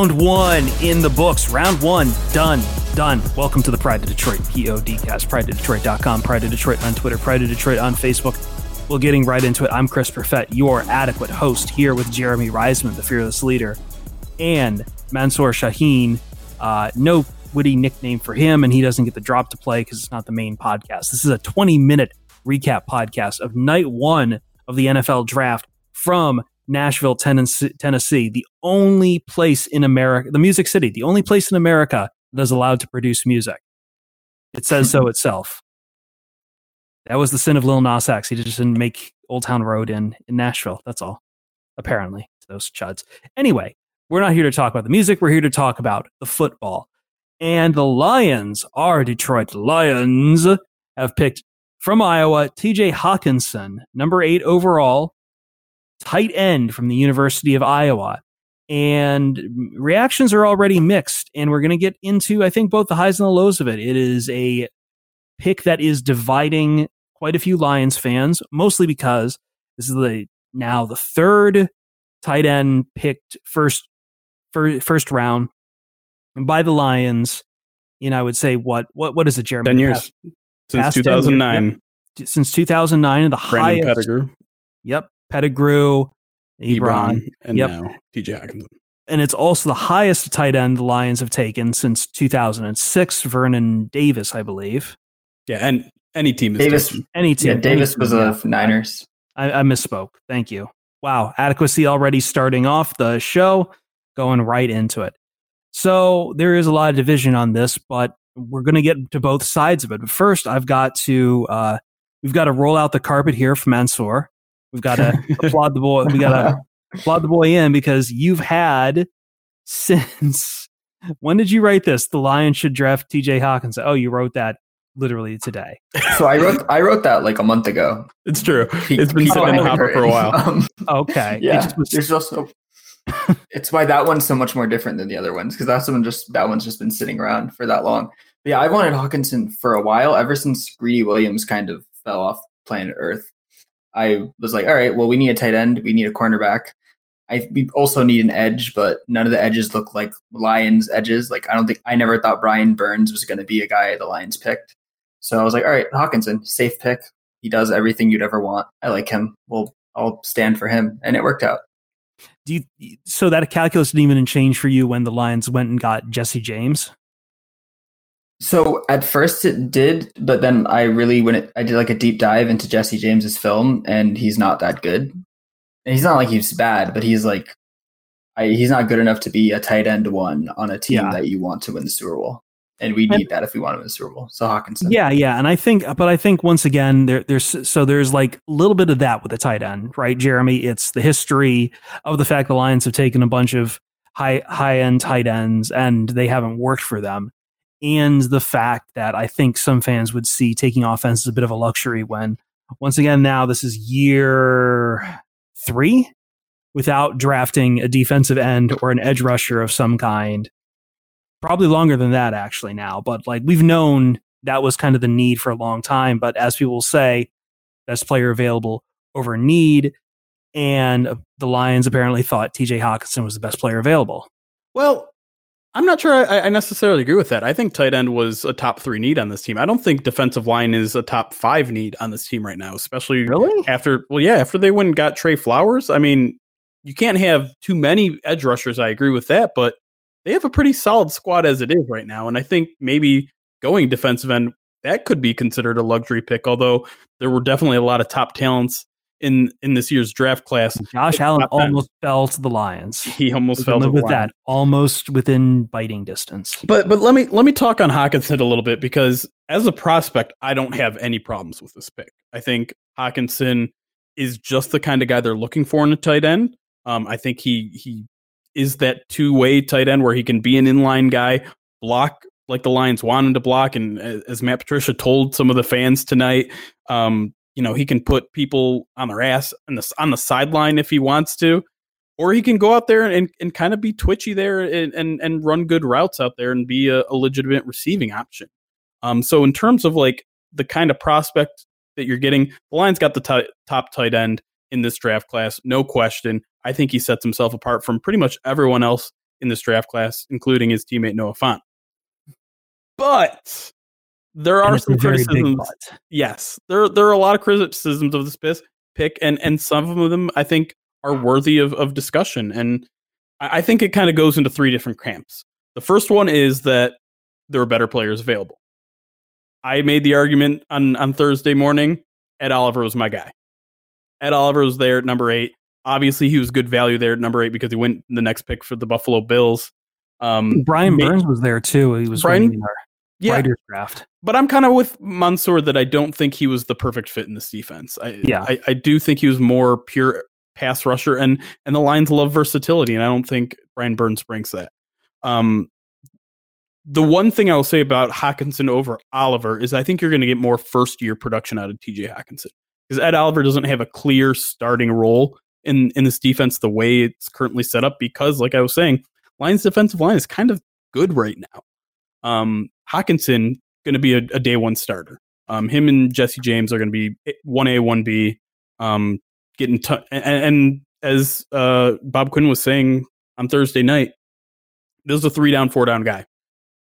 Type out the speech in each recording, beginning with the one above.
Round one in the books. Round one done. Done. Welcome to the Pride of Detroit PODcast. Pride of Detroit.com, Pride of Detroit on Twitter, Pride of Detroit on Facebook. Well, getting right into it, I'm Chris Perfett, your adequate host here with Jeremy Reisman, the fearless leader, and Mansur Shaheen. Uh, no witty nickname for him, and he doesn't get the drop to play because it's not the main podcast. This is a 20 minute recap podcast of night one of the NFL draft from Nashville, Tennessee, the only place in America, the Music City, the only place in America that is allowed to produce music. It says so itself. That was the sin of Lil Nas X. He just didn't make Old Town Road in, in Nashville. That's all. Apparently, those chuds. Anyway, we're not here to talk about the music. We're here to talk about the football. And the Lions, our Detroit Lions, have picked from Iowa TJ Hockenson, number eight overall, tight end from the University of Iowa. And reactions are already mixed. And we're going to get into, I think, both the highs and the lows of it. It is a pick that is dividing quite a few Lions fans, mostly because this is the now the third tight end picked first first round by the Lions. And I would say what what what is it, Jeremy? Ten years past, since past 2009. Years, since 2009, the Brandon highest. Pettigrew. Yep, Pettigrew, Ebron, Ebron and yep. now TJ Hockenson. And it's also the highest tight end the Lions have taken since 2006. Vernon Davis, I believe. Yeah, and any team Davis. Taken. Any team. Yeah, Davis was a Niners. I, I misspoke. Thank you. Wow, adequacy already starting off the show, going right into it. So there is a lot of division on this, but we're going to get to both sides of it. But first, I've got to uh, we've got to roll out the carpet here for Mansur. We've got to applaud the boy. We got to applaud the boy in because you've had since when did you write this? The Lions should draft T.J. Hawkins. Oh, you wrote that literally today. So I wrote I wrote that like a month ago. It's true. It's been sitting in the hopper for a while. Um, okay. Yeah. Was, there's also it's why that one's so much more different than the other ones because that's one just that one's just been sitting around for that long. But yeah, I wanted Hockenson for a while ever since Greedy Williams kind of fell off planet Earth. I was like, all right, well, we need a tight end, we need a cornerback. I we also need an edge, but none of the edges look like Lions edges. Like I don't think I never thought Brian Burns was going to be a guy the Lions picked. So I was like, all right, Hockenson, safe pick. He does everything you'd ever want. I like him. Well, I'll stand for him, and it worked out. Do you, so that calculus didn't even change for you when the Lions went and got Jesse James? So at first it did, but then I really when it, I did like a deep dive into Jesse James's film, and he's not that good. And he's not like he's bad, but he's like, I, he's not good enough to be a tight end one on a team yeah. that you want to win the Super Bowl. And we need that if we want to win the Super Bowl. So Hockenson. Yeah, yeah, and I think, but I think once again, there, there's so there's like a little bit of that with the tight end, right, Jeremy? It's the history of the fact the Lions have taken a bunch of high high end tight ends and they haven't worked for them and the fact that I think some fans would see taking offense as a bit of a luxury when, once again, now this is year three without drafting a defensive end or an edge rusher of some kind. Probably longer than that, actually, now. But like we've known that was kind of the need for a long time. But as people say, best player available over need. And the Lions apparently thought TJ Hockenson was the best player available. Well, I'm not sure I, I, necessarily agree with that. I think tight end was a top three need on this team. I don't think defensive line is a top five need on this team right now, especially really after well, yeah, after they went and got Trey Flowers. I mean, you can't have too many edge rushers. I agree with that, but they have a pretty solid squad as it is right now. And I think maybe going defensive end, that could be considered a luxury pick, although there were definitely a lot of top talents in in this year's draft class. Josh Allen almost fell to the Lions. He almost fell to the with that, almost within biting distance. But but let me let me talk on Hockenson a little bit because as a prospect, I don't have any problems with this pick. I think Hockenson is just the kind of guy they're looking for in a tight end. Um, I think he he is that two way tight end where he can be an inline guy, block like the Lions wanted to block, and as Matt Patricia told some of the fans tonight, um, you know he can put people on their ass on the on the sideline if he wants to, or he can go out there and, and kind of be twitchy there and, and and run good routes out there and be a, a legitimate receiving option. Um, so in terms of like the kind of prospect that you're getting, the Lions got the t- top tight end in this draft class, no question. I think he sets himself apart from pretty much everyone else in this draft class, including his teammate Noah Fant. But there are some criticisms. Yes, there there are a lot of criticisms of this pick, and and some of them I think are worthy of, of discussion. And I, I think it kind of goes into three different camps. The first one is that there are better players available. I made the argument on on Thursday morning. Ed Oliver was my guy. Ed Oliver was there at number eight. Obviously, he was good value there at number eight because he went the next pick for the Buffalo Bills. Um, Brian Burns was there too. He was Brian, yeah, writer's draft. But I'm kind of with Mansur that I don't think he was the perfect fit in this defense. I, yeah, I, I do think he was more pure pass rusher, and and the Lions love versatility, and I don't think Brian Burns brings that. Um, the one thing I'll say about Hockenson over Oliver is I think you're going to get more first year production out of TJ Hockenson because Ed Oliver doesn't have a clear starting role in in this defense the way it's currently set up because like I was saying, Lions defensive line is kind of good right now. Um, Hockenson going to be a, a, day one starter. Um, him and Jesse James are going to be one A one B. Um, getting t- and, and as uh, Bob Quinn was saying on Thursday night, this is a three down, four down guy.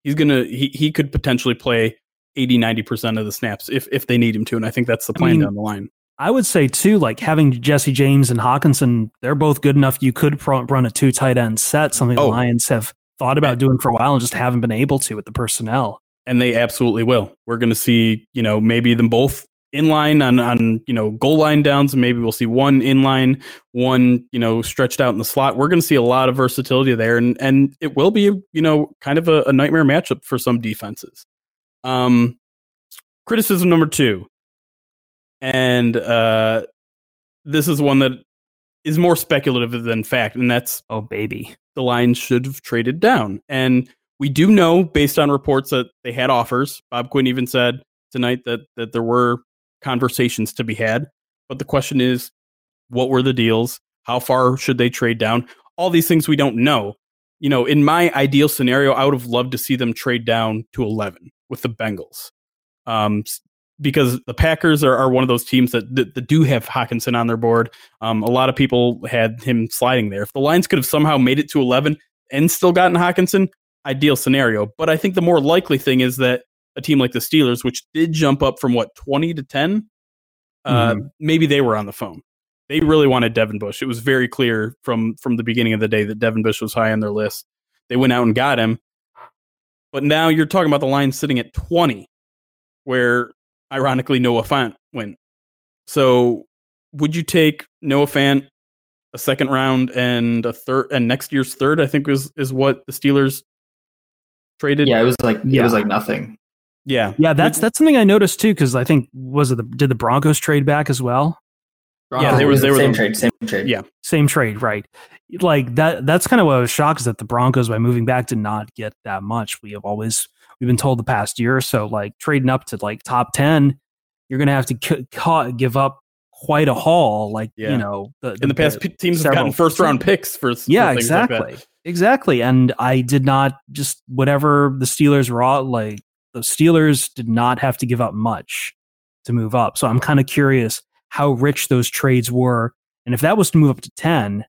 He's gonna he he could potentially play 80 90% of the snaps if if they need him to and I think that's the plan I mean, down the line. I would say too, like having Jesse James and Hockenson they're both good enough. You could run a two tight end set, something oh. the Lions have thought about doing for a while and just haven't been able to with the personnel. And they absolutely will. We're going to see, you know, maybe them both in line on on you know goal line downs, and maybe we'll see one in line, one you know stretched out in the slot. We're going to see a lot of versatility there, and and it will be you know kind of a, a nightmare matchup for some defenses. Um, criticism number two and uh, this is one that is more speculative than fact, and that's oh baby, the Lions should have traded down. And we do know, based on reports, that they had offers. Bob Quinn even said tonight that that there were conversations to be had. But the question is, what were the deals? How far should they trade down? All these things we don't know. You know, in my ideal scenario, I would have loved to see them trade down to 11 with the Bengals. Um, because the Packers are, are one of those teams that, that, that do have Hockenson on their board. Um, a lot of people had him sliding there. If the Lions could have somehow made it to 11 and still gotten Hockenson, ideal scenario. But I think the more likely thing is that a team like the Steelers, which did jump up from what 20 to 10, uh, mm-hmm. maybe they were on the phone. They really wanted Devin Bush. It was very clear from from the beginning of the day that Devin Bush was high on their list. They went out and got him. But now you're talking about the Lions sitting at 20, where ironically Noah Fant went. So would you take Noah Fant a second round and a third and next year's third? I think is is what the Steelers traded. Yeah, it was like yeah. it was like nothing. Yeah, yeah. That's that's something I noticed too because I think was it the did the Broncos trade back as well? Broncos, yeah, they was they were same the, trade, same trade. Yeah, same trade, right? Like that. That's kind of what I was shocked is that the Broncos by moving back did not get that much. We have always we've been told the past year or so, like trading up to like top 10, you're going to have to c- give up quite a haul. Like, yeah. you know, the, the, in the past, the, teams have gotten first round picks for, yeah, exactly. Like exactly. And I did not just whatever the Steelers were all, like, the Steelers did not have to give up much to move up. So I'm kind of curious how rich those trades were. And if that was to move up to 10,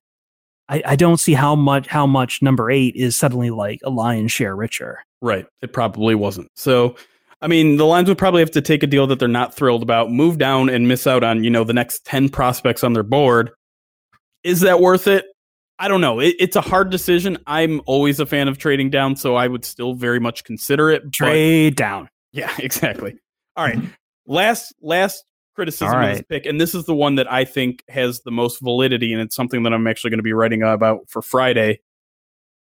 I, I don't see how much how much number eight is suddenly like a lion's share richer. Right. It probably wasn't. So I mean, the Lions would probably have to take a deal that they're not thrilled about, move down and miss out on, you know, the next 10 prospects on their board. Is that worth it? I don't know. It, it's a hard decision. I'm always a fan of trading down, so I would still very much consider it. Trade down. yeah, exactly. All right. Last last criticism All of this pick, and this is the one that I think has the most validity, and it's something that I'm actually going to be writing about for Friday.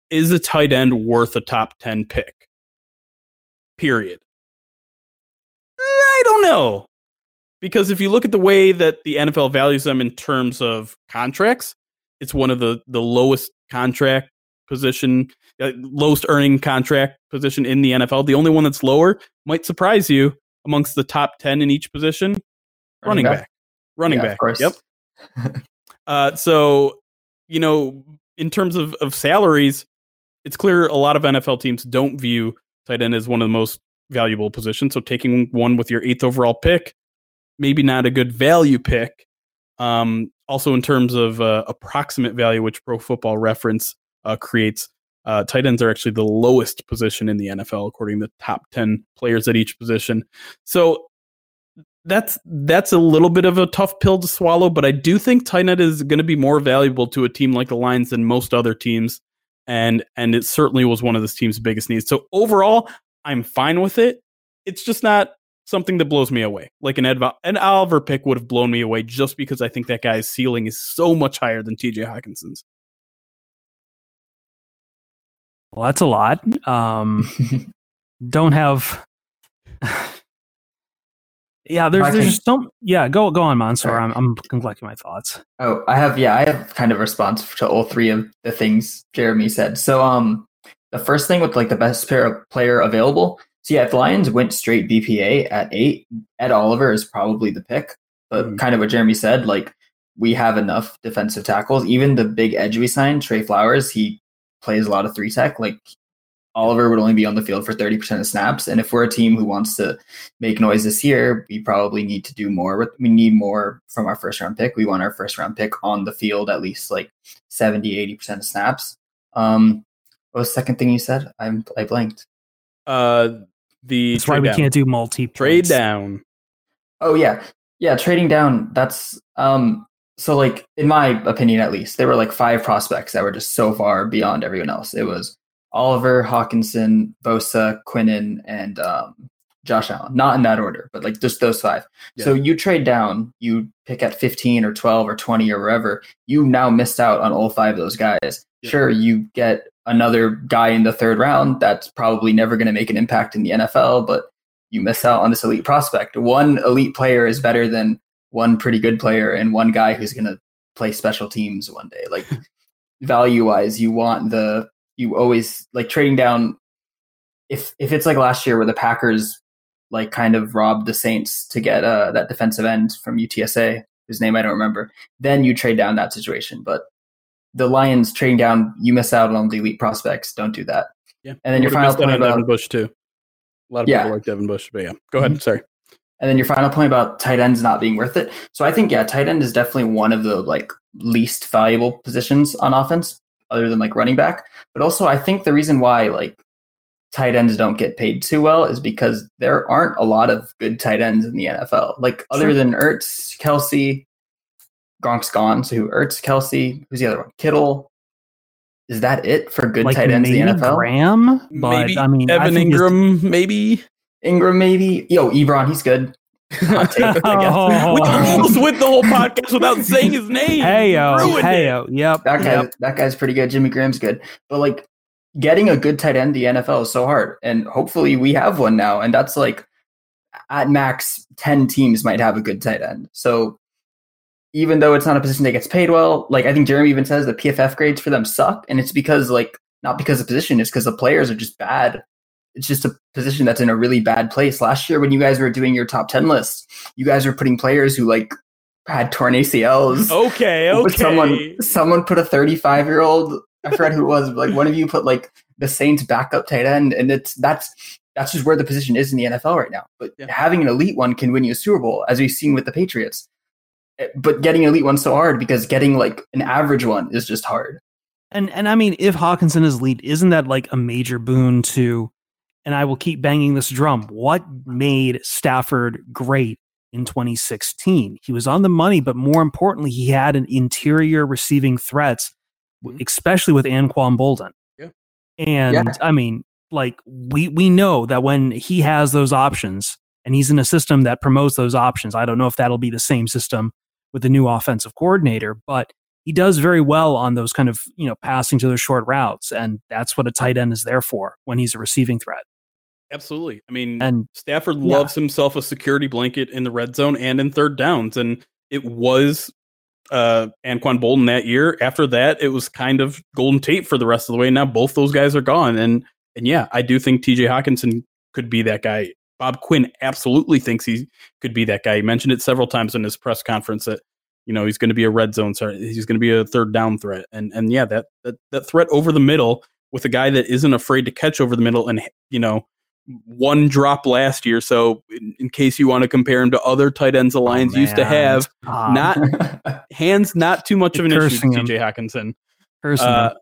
Is a tight end worth a top ten pick? Period. I don't know. Because if you look at the way that the NFL values them in terms of contracts, it's one of the the lowest contract position, uh, lowest earning contract position in the NFL. The only one that's lower might surprise you amongst the top 10 in each position running, back. running Yeah, back yep uh, so you know in terms of, of salaries it's clear a lot of nfl teams don't view tight end as one of the most valuable positions so taking one with your eighth overall pick maybe not a good value pick um, also in terms of uh, approximate value which pro football reference uh, creates uh, tight ends are actually the lowest position in the NFL according to the top 10 players at each position. So that's that's a little bit of a tough pill to swallow, but I do think tight end is going to be more valuable to a team like the Lions than most other teams, and and it certainly was one of this team's biggest needs. So overall, I'm fine with it. It's just not something that blows me away. Like an Ed, an Oliver pick would have blown me away just because I think that guy's ceiling is so much higher than T.J. Hockenson's. Well, that's a lot. Um, don't have. Yeah, there's I there's can- just some. Yeah, go go on, Mansur. Sure. I'm I'm collecting my thoughts. Oh, I have yeah, I have kind of response to all three of the things Jeremy said. So um the first thing with like the best pair player available. So yeah, if the Lions went straight BPA at eight, Ed Oliver is probably the pick. But Mhm. kind of what Jeremy said, like we have enough defensive tackles. Even the big edge we signed, Trey Flowers, he plays a lot of three tech. Like Oliver would only be on the field for 30% of snaps. And if we're a team who wants to make noise this year, we probably need to do more. with We need more from our first round pick. We want our first round pick on the field at least like 70, 80% of snaps. Um, what was the second thing you said? I'm, I blanked. Uh, the That's why we down. can't do multi trade down. Oh yeah, yeah. Trading down. That's um. So like in my opinion, at least, there were like five prospects that were just so far beyond everyone else. It was Oliver, Hockenson, Bosa, Quinnen, and um, Josh Allen. Not in that order, but like just those five. So you trade down, you pick at fifteen or twelve or twenty or wherever. You now missed out on all five of those guys. Yeah. Sure, you get another guy in the third round that's probably never going to make an impact in the NFL, but you miss out on this elite prospect. One elite player is better than one pretty good player and one guy who's going to play special teams one day. Like value wise, you want the you always like trading down. If if it's like last year where the Packers like kind of robbed the Saints to get uh, that defensive end from UTSA, whose name I don't remember, then you trade down that situation. But the Lions trading down, you miss out on the elite prospects. Don't do that. Yeah, And then your final point about- Devin Bush too. A lot of Yeah. people like Devin Bush, but yeah, go ahead. Mhm. Sorry. And then your final point about tight ends not being worth it. So I think yeah, tight end is definitely one of the like least valuable positions on offense, other than like running back. But also I think the reason why like tight ends don't get paid too well is because there aren't a lot of good tight ends in the NFL. Like other Sure. than Ertz, Kelce, Gronk's gone. So who Ertz, Kelce, who's the other one? Kittle. Is that it for good Like tight ends in maybe the NFL? Graham, but maybe I mean, Evan think Engram, maybe. Engram maybe. Yo, Ebron, he's good. Hot I guess. Oh. we almost went the whole podcast without saying his name. Hey yo, hey yo, yep, That guy, yep. that guy's pretty good. Jimmy Graham's good, but like getting a good tight end in the NFL is so hard, and hopefully we have one now. And that's like at max ten teams might have a good tight end. So even though it's not a position that gets paid well, like I think Jeremy even says the PFF grades for them suck, and it's because like not because the position, it's because the players are just bad. It's just a position that's in a really bad place. Last year, when you guys were doing your top ten list, you guys were putting players who like had torn ACLs. Okay, But okay. someone someone put a 35 year old I forgot who it was but, like one of you put like the Saints backup tight end and it's that's that's just where the position is in the NFL right now but Yeah. having an elite one can win you a Super Bowl as we've seen with the Patriots Eh, but getting an elite one so hard because getting like an average one is just hard And and I mean, if Hockenson is lead, isn't that like a major boon to? And I will keep banging this drum. What made Stafford great in 2016? He was on the money, but more importantly, he had an interior receiving threats mm-hmm. especially with Anquan Boldin. Yeah. And Yeah. I mean, like we we know that when he has those options and he's in a system that promotes those options, I don't know if that'll be the same system with the new offensive coordinator, but he does very well on those kind of, you know, passing to those short routes. And that's what a tight end is there for when he's a receiving threat. Absolutely. I mean, And Stafford Yeah. loves himself a security blanket in the red zone and in third downs, and it was uh, Anquan Boldin that year. After that, it was kind of Golden Tate for the rest of the way. Now both those guys are gone, and and yeah, I do think T.J. Hockenson could be that guy. Bob Quinn absolutely thinks he could be that guy. He mentioned it several times in his press conference that you know he's going to be a red zone, sorry, he's going to be a third down threat, and and yeah, that that that threat over the middle with a guy that isn't afraid to catch over the middle and you know one drop last year. So, in, in case you want to compare him to other tight ends the Lions Oh, used to have, Stop. not hands, not too much of an issue. Cursing him. TJ Hockenson, cursing uh, him,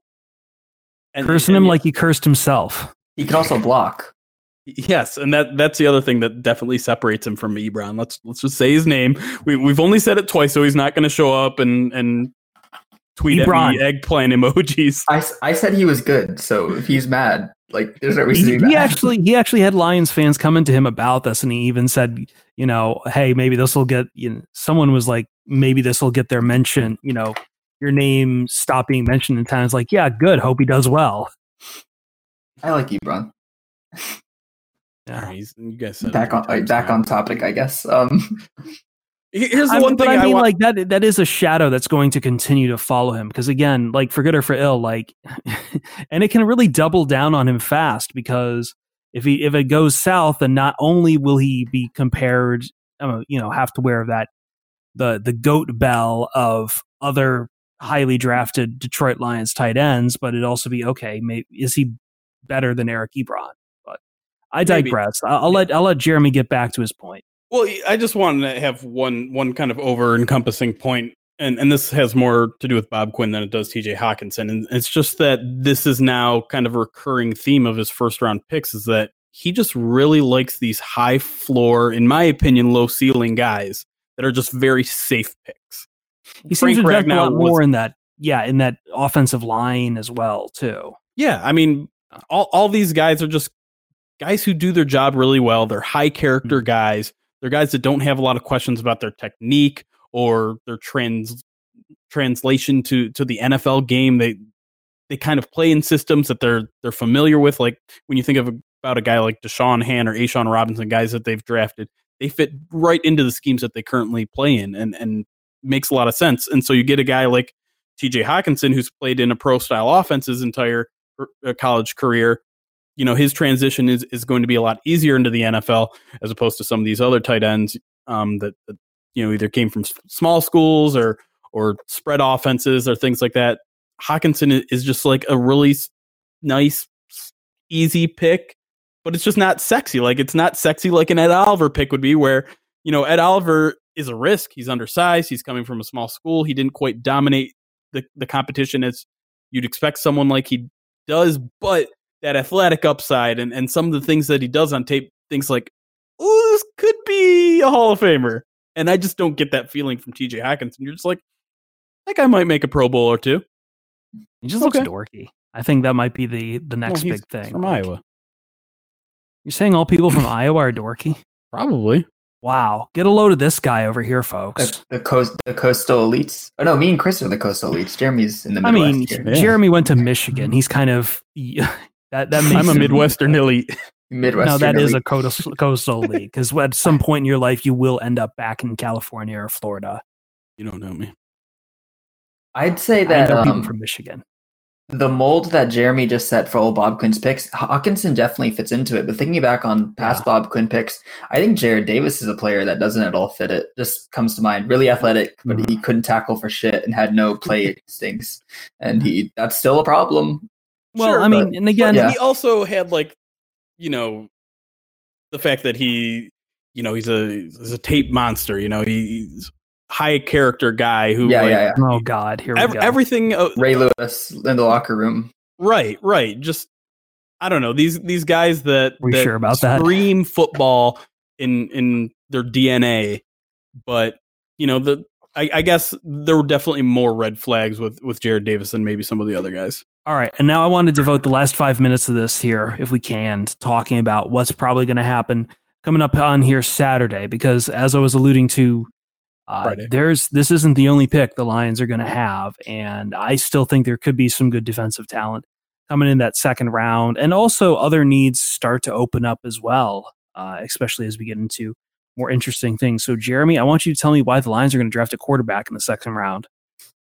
and- cursing and him yeah, like he cursed himself. he can also block. yes, and that that's the other thing that definitely separates him from Ebron. Let's let's just say his name. We we've only said it twice, so he's not going to show up and and tweet at Ebron. me eggplant emojis. I, I said he was good, so if he's mad, like there's no reason he, to be he actually he actually had Lions fans coming to him about this, and he even said, you know, hey, maybe this will get. You know, someone was like, maybe this will get their mention. You know, your name stop being mentioned in times. Like, yeah, good. Hope he does well. I like Ebron. Yeah. He's- you guys said Back on three back on topic, I guess. Um, Here's the I one but thing I I, mean, like that. That is a shadow that's going to continue to follow him because, again, like for good or for ill, like, and it can really double down on him fast because if he if it goes south, then not only will he be compared, uh, you know, have to wear that the the goat bell of other highly drafted Detroit Lions tight ends, but it'd also be okay. Maybe is he better than Eric Ebron? But I digress. I'll, I'll let I'll let Jeremy get back to his point. Well, I just wanted to have one one kind of over encompassing point, and and this has more to do with Bob Quinn than it does T.J. Hockenson, and it's just that this is now kind of a recurring theme of his first round picks is that he just really likes these high floor, in my opinion, low ceiling guys that are just very safe picks. He seems to invest a Ragnow lot was- more in that, yeah, in that offensive line as well too. Yeah, I mean, uh. all all these guys are just guys who do their job really well. They're high character mm. guys. They're guys that don't have a lot of questions about their technique or their trans translation to to the NFL game. They they kind of play in systems that they're they're familiar with. Like when you think of about a guy like Da'Shawn Hand or A'Shawn Robinson, guys that they've drafted, they fit right into the schemes that they currently play in, and and makes a lot of sense. And so you get a guy like T.J. Hockenson, who's played in a pro style offense his entire uh, college career. You know, his transition is is going to be a lot easier into the NFL as opposed to some of these other tight ends um, that, that you know either came from small schools or or spread offenses or things like that. Hockenson is just like a really nice, easy pick, but it's just not sexy. Like it's not sexy like an Ed Oliver pick would be, where you know Ed Oliver is a risk. He's undersized. He's coming from a small school. He didn't quite dominate the the competition as you'd expect someone like he does, but that athletic upside and, and some of the things that he does on tape, things like, oh, this could be a Hall of Famer. And I just don't get that feeling from TJ Hockenson. You're just like, that guy might make a Pro Bowl or two. He just looks dorky. I think that might be the the next Well, he's big thing. From Like, Iowa. You're saying all people from Iowa are dorky? Probably. Wow, get a load of this guy over here, folks. the, the coast, the coastal elites. Oh no, me and Chris are the coastal elites. Jeremy's in the I mean, here. Yeah. Jeremy went to Michigan. He's kind of that. That makes I'm a him- Midwestern elite. Midwest. No, that is a coastal coastal league because at some point in your life you will end up back in California or Florida. You don't know me. I'd say I that know people um, from Michigan. the mold that Jeremy just set for old Bob Quinn's picks, Hockenson definitely fits into it. But thinking back on past Yeah. Bob Quinn picks, I think Jarrad Davis is a player that doesn't at all fit it. Just comes to mind. Really athletic, but Mm-hmm. he couldn't tackle for shit and had no play instincts. And he that's still a problem. Well, Sure, I mean, but- and again, Yeah. He also had like, you know, the fact that he, you know, he's a he's a tape monster. You know, he's high character guy who, Yeah, like, yeah, yeah. oh god, here we ev- go. everything. Uh, Ray Lewis in the locker room. right, right. Just I don't know these these guys that Are you that sure about that? scream football in in their DNA, but you know the I, I guess there were definitely more red flags with with Jarrad Davis than maybe some of the other guys. All right, and now I want to devote the last five minutes of this here, if we can, talking about what's probably going to happen coming up on here Saturday. Because as I was alluding to, uh, there's this isn't the only pick the Lions are going to have, and I still think there could be some good defensive talent coming in that second round, and also other needs start to open up as well, uh, especially as we get into more interesting things. So, Jeremy, I want you to tell me why the Lions are going to draft a quarterback in the second round.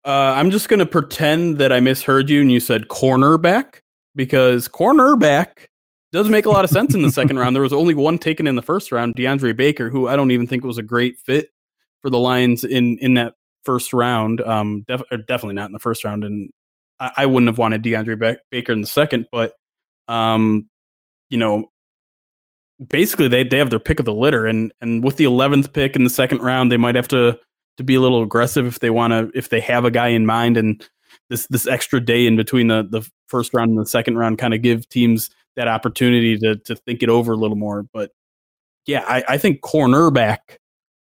Uh, I'm just going to pretend that I misheard you and you said cornerback because cornerback does make a lot of sense in the second round. There was only one taken in the first round, DeAndre Baker, who I don't even think was a great fit for the Lions in in that first round. Um, def- definitely not in the first round, and I, I wouldn't have wanted DeAndre ba- Baker in the second. But um, you know, basically they they have their pick of the litter, and and with the eleventh pick in the second round, they might have to to be a little aggressive if they want to if they have a guy in mind, and this this extra day in between the the first round and the second round kind of give teams that opportunity to to think it over a little more. But yeah, I, I think cornerback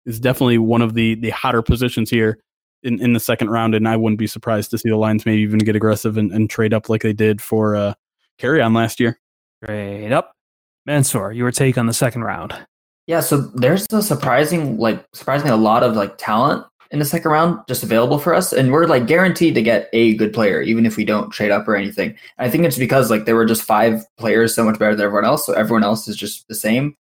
is definitely one of the the hotter positions here in, in the second round, and I wouldn't be surprised to see the Lions maybe even get aggressive and, and trade up like they did for uh, Kerryon last year. Trade up. Mansur, your take on the second round. Yeah, so there's a surprising, like surprisingly a lot of like talent in the second round just available for us, and we're like guaranteed to get a good player, even if we don't trade up or anything. And I think it's because like there were just five players so much better than everyone else, so everyone else is just the same.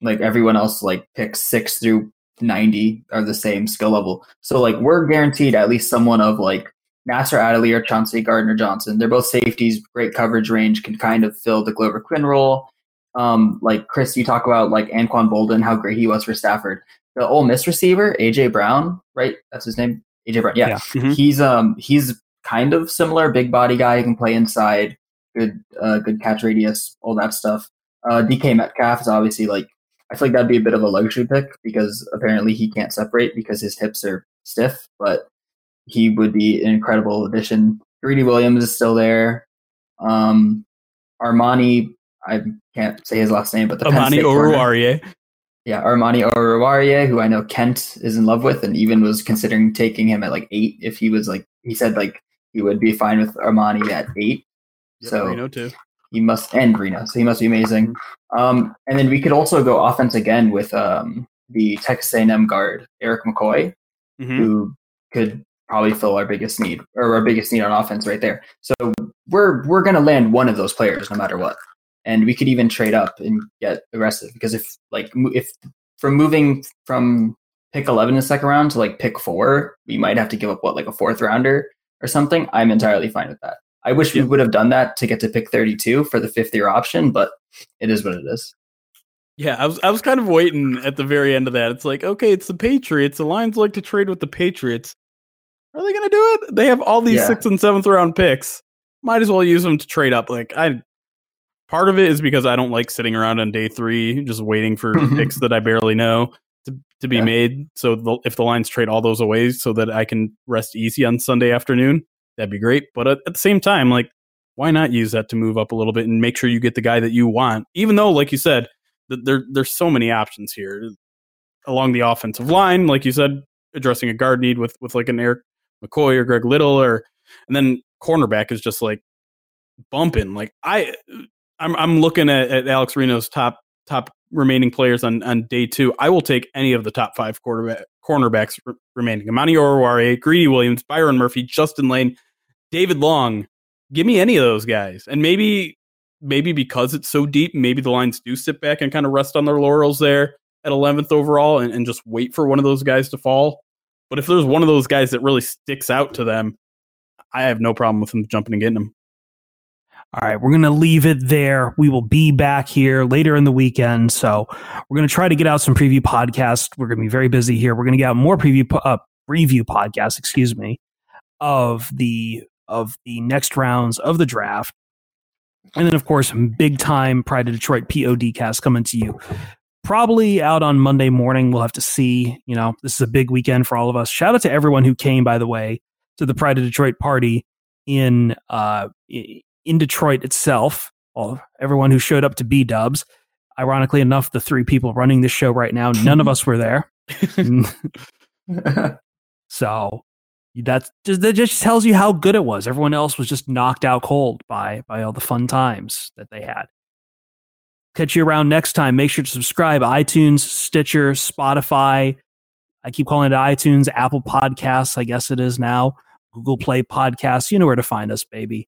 Like everyone else, like picks six through ninety are the same skill level. So like we're guaranteed at least someone of like Nasir Adderley or Chauncey Gardner Johnson. They're both safeties, great coverage range, can kind of fill the Glover Quin role um, like Chris, you talk about like Anquan Boldin, how great he was for Stafford. The Ole Miss receiver, AJ Brown, right? That's his name, AJ Brown. Yeah, yeah. Mm-hmm. he's um he's kind of similar, big body guy, He can play inside, good uh, good catch radius, all that stuff. Uh, DK Metcalf is obviously like I feel like that'd be a bit of a luxury pick because apparently he can't separate because his hips are stiff, but he would be an incredible addition. Greedy Williams is still there. Um, Armani I can't say his last name, but the Amani Oruwariye. Yeah, Armani Oruwariye, who I know Kent is in love with, and even was considering taking him at like eight if he was like he said like he would be fine with Armani at eight. Yep, so Reno too. He must end Reno, so he must be amazing. Um, and then we could also go offense again with um, the Texas A&M guard Erik McCoy, mm-hmm. who could probably fill our biggest need or our biggest need on offense right there. So we're we're gonna land one of those players no matter what and we could even trade up and get aggressive because if like if from moving from pick 11 in the second round to like pick four we might have to give up what like a fourth rounder or something i'm entirely fine with that. I wish yeah. we would have done that to get to pick 32 for the fifth year option but it is what it is. Yeah i was i was kind of waiting at the very end of that. It's like okay it's the patriots. The lions like to trade with the patriots. Are they going to do it? They have all these yeah. sixth and seventh round picks. Might as well use them to trade up. Like i Part of it is because I don't like sitting around on day three just waiting for picks that I barely know to, to be yeah. made. So the, if the Lions trade all those away so that I can rest easy on Sunday afternoon, that'd be great. But at, at the same time, like, why not use that to move up a little bit and make sure you get the guy that you want? Even though, like you said, th- there there's so many options here along the offensive line. Like you said, addressing a guard need with with like an Erik McCoy or Greg Little, or and then cornerback is just like bumping. Like I I'm I'm looking at, at Alex Reno's top top remaining players on, on day two. I will take any of the top five quarterback cornerbacks re- remaining. Amani Oruwariye, Greedy Williams, Byron Murphy, Justin Layne, David Long. Give me any of those guys, and maybe maybe because it's so deep, maybe the lines do sit back and kind of rest on their laurels there at 11th overall and, and just wait for one of those guys to fall. But if there's one of those guys that really sticks out to them, I have no problem with them jumping and getting them. All right, we're going to leave it there. We will be back here later in the weekend. So we're going to try to get out some preview podcasts. We're going to be very busy here. We're going to get out more preview uh, review podcasts, excuse me, of the of the next rounds of the draft. And then, of course, big time Pride of Detroit POD coming to you. Probably out on Monday morning. We'll have to see. You know, this is a big weekend for all of us. Shout out to everyone who came, by the way, to the Pride of Detroit party in uh, in Detroit itself, all everyone who showed up to B Dubs. Ironically enough, the three people running this show right now, none of us were there. So that's that just tells you how good it was. Everyone else was just knocked out cold by by all the fun times that they had. Catch you around next time. Make sure to subscribe. iTunes, Stitcher, Spotify. I keep calling it iTunes, Apple Podcasts. I guess it is now. Google Play Podcasts. You know where to find us, baby.